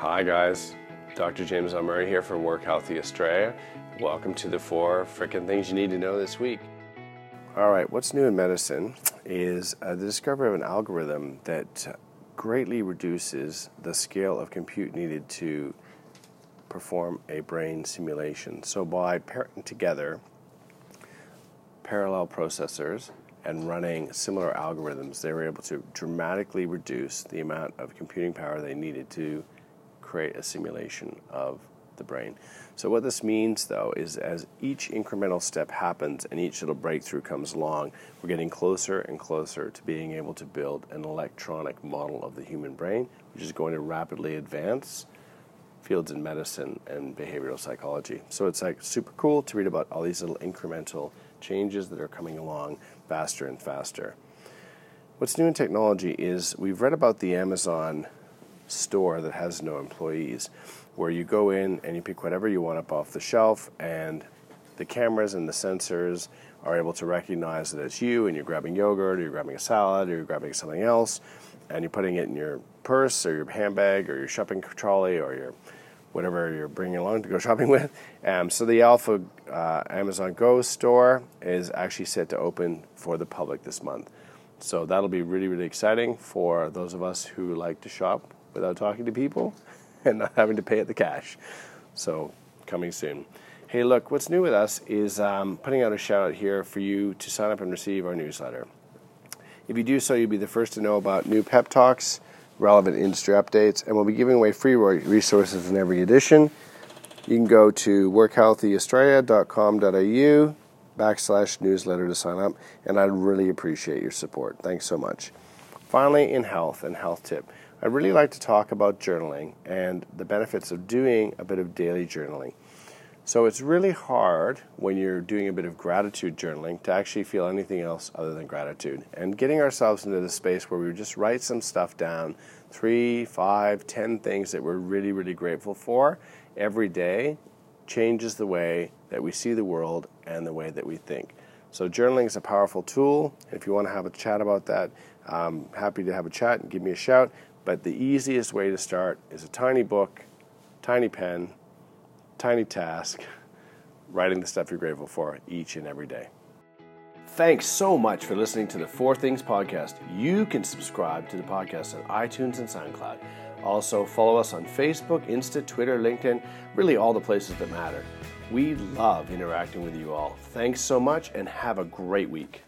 Hi guys, Dr. James Murray here from Work Healthy Australia. Welcome to the four freaking things you need to know this week. All right, what's new in medicine is uh, the discovery of an algorithm that greatly reduces the scale of compute needed to perform a brain simulation. So by pairing together parallel processors and running similar algorithms, they were able to dramatically reduce the amount of computing power they needed to create a simulation of the brain. So, what this means though is as each incremental step happens and each little breakthrough comes along, we're getting closer and closer to being able to build an electronic model of the human brain, which is going to rapidly advance fields in medicine and behavioral psychology. So, it's like super cool to read about all these little incremental changes that are coming along faster and faster. What's new in technology is we've read about the Amazon store that has no employees, where you go in and you pick whatever you want up off the shelf, and the cameras and the sensors are able to recognize that it's you, and you're grabbing yogurt, or you're grabbing a salad, or you're grabbing something else, and you're putting it in your purse, or your handbag, or your shopping trolley, or your whatever you're bringing along to go shopping with. Um, so the Alpha uh, Amazon Go store is actually set to open for the public this month. So that'll be really, really exciting for those of us who like to shop without talking to people and not having to pay at the cash. So coming soon. Hey, look, what's new with us is um, putting out a shout out here for you to sign up and receive our newsletter. If you do so, you'll be the first to know about new pep talks relevant industry updates, and we'll be giving away free resources in every edition. You can go to workhealthyaustralia.com.au backslash newsletter to sign up, and I'd really appreciate your support. Thanks so much. Finally, in health and health tip, I'd really like to talk about journaling and the benefits of doing a bit of daily journaling. So it's really hard when you're doing a bit of gratitude journaling to actually feel anything else other than gratitude. And getting ourselves into the space where we just write some stuff down three, five, ten things that we're really, really grateful for every day changes the way that we see the world and the way that we think. So, journaling is a powerful tool. If you want to have a chat about that, I'm happy to have a chat and give me a shout. But the easiest way to start is a tiny book, tiny pen, tiny task, writing the stuff you're grateful for each and every day. Thanks so much for listening to the Four Things Podcast. You can subscribe to the podcast on iTunes and SoundCloud. Also, follow us on Facebook, Insta, Twitter, LinkedIn, really all the places that matter. We love interacting with you all. Thanks so much and have a great week.